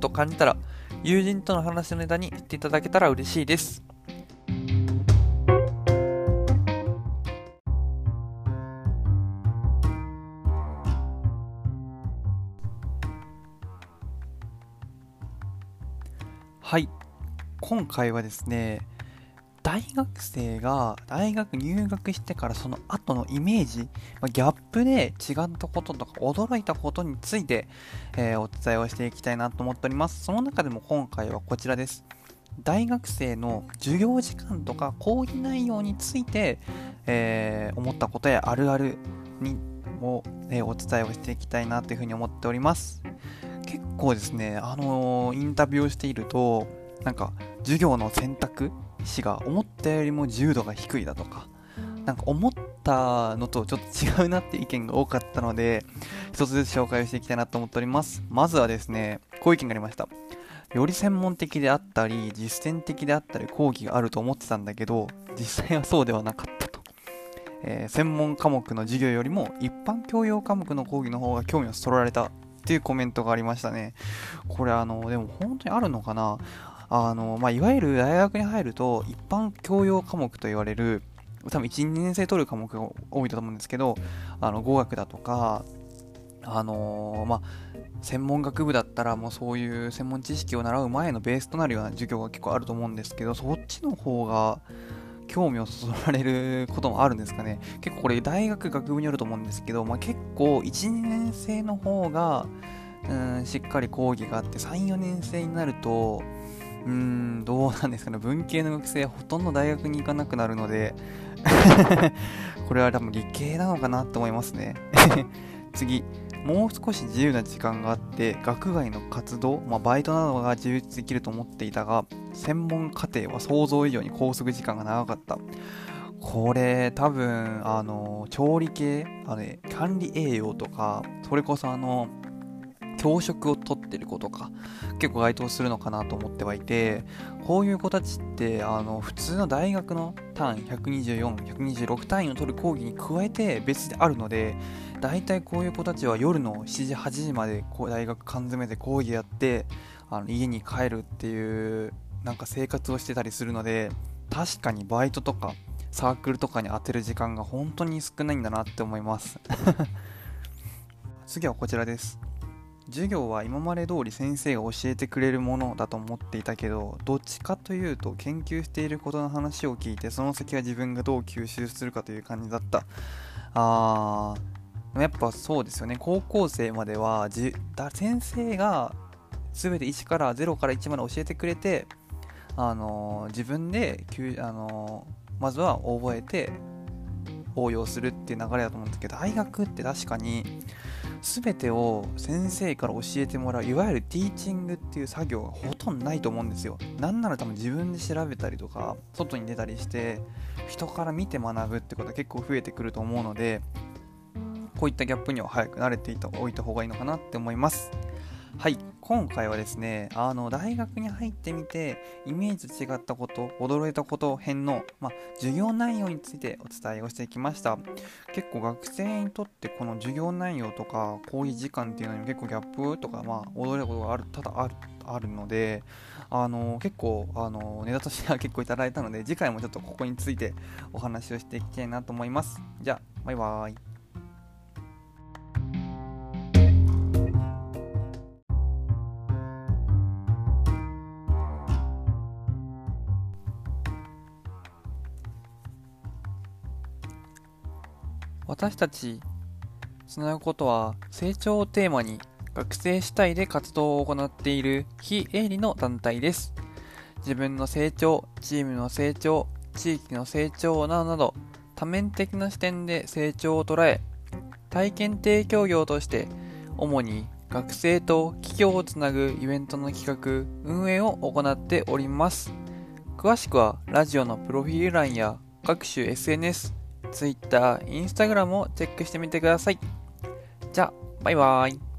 と感じたら友人との話のネタにしていただけたら嬉しいです。はい。今回はですね、大学生が大学入学してからその後のイメージ、まあ、ギャップで違ったこととか驚いたことについて、えー、お伝えをしていきたいなと思っております。その中でも今回はこちらです。大学生の授業時間とか講義内容について、えー、思ったことやあるあるにを、えー、お伝えをしていきたいなというふうに思っております。結構ですね、あのインタビューをしていると、なんか授業の選択肢が思ったよりも自由度が低いだとか、なんか思ったのとちょっと違うなって意見が多かったので、一つずつ紹介をしていきたいなと思っております。まずはですね、こういう意見がありました。より専門的であったり、実践的であったり、講義があると思ってたんだけど、実際はそうではなかったと。えー、専門科目の授業よりも一般教養科目の講義の方が興味をそられたっていうコメントがありましたね。これあの、でも本当にあるのかな？あの、まあ、いわゆる大学に入ると、一般教養科目と言われる、多分1、2年生取る科目が多いと思うんですけど、あの、語学だとか、あのー、まあ、専門学部だったらもうそういう専門知識を習う前のベースとなるような授業が結構あると思うんですけど、そっちの方が興味をそそられることもあるんですかね。結構これ大学学部によると思うんですけど、まあ、結構1、2年生の方が、うん、しっかり講義があって、3、4年生になると、うーん、どうなんですかね。文系の学生ほとんど大学に行かなくなるので これは多分理系なのかなと思いますね 次、もう少し自由な時間があって、学外の活動、まあ、バイトなどが充実できると思っていたが、専門課程は想像以上に拘束時間が長かった。これ多分、あの、調理系、あのね、管理栄養とか、それこそあの、教職を取ってる子とか結構該当するのかなと思ってはいてこういう子たちってあの普通の大学の単位124、126単位を取る講義に加えて別であるので大体こういう子たちは夜の7時、8時まで大学缶詰で講義やってあの家に帰るっていうなんか生活をしてたりするので確かにバイトとかサークルとかに当てる時間が本当に少ないんだなって思います。次はこちらです。授業は今まで通り先生が教えてくれるものだと思っていたけどどっちかというと研究していることの話を聞いてその先は自分がどう吸収するかという感じだった。あーやっぱそうですよね。高校生まではじだ先生が全て1から0から1まで教えてくれてあのー、自分で、あのー、まずは覚えて応用するっていう流れだと思うんですけど大学って確かに全てを先生から教えてもらういわゆるティーチングっていう作業がほとんどないと思うんですよ。なんなら多分自分で調べたりとか外に出たりして人から見て学ぶってことは結構増えてくると思うのでこういったギャップには早く慣れておいた方がいいのかなって思います。はい。今回はですねあの大学に入ってみてイメージ違ったこと驚いたこと編の、まあ、授業内容についてお伝えをしてきました。結構学生にとってこの授業内容とか講義時間っていうのに結構ギャップとか、まあ、驚いたことがある多々あるあるのであの結構あのネタとしては結構いただいたので次回もちょっとここについてお話をしていきたいなと思います。じゃあバイバーイ。私たちつなぐことは成長をテーマに学生主体で活動を行っている非営利の団体です。自分の成長、チームの成長、地域の成長などなど多面的な視点で成長を捉え体験提供業として主に学生と企業をつなぐイベントの企画、運営を行っております。詳しくはラジオのプロフィール欄や各種 SNS、Twitter、Instagram をチェックしてみてください。じゃあ、バイバーイ。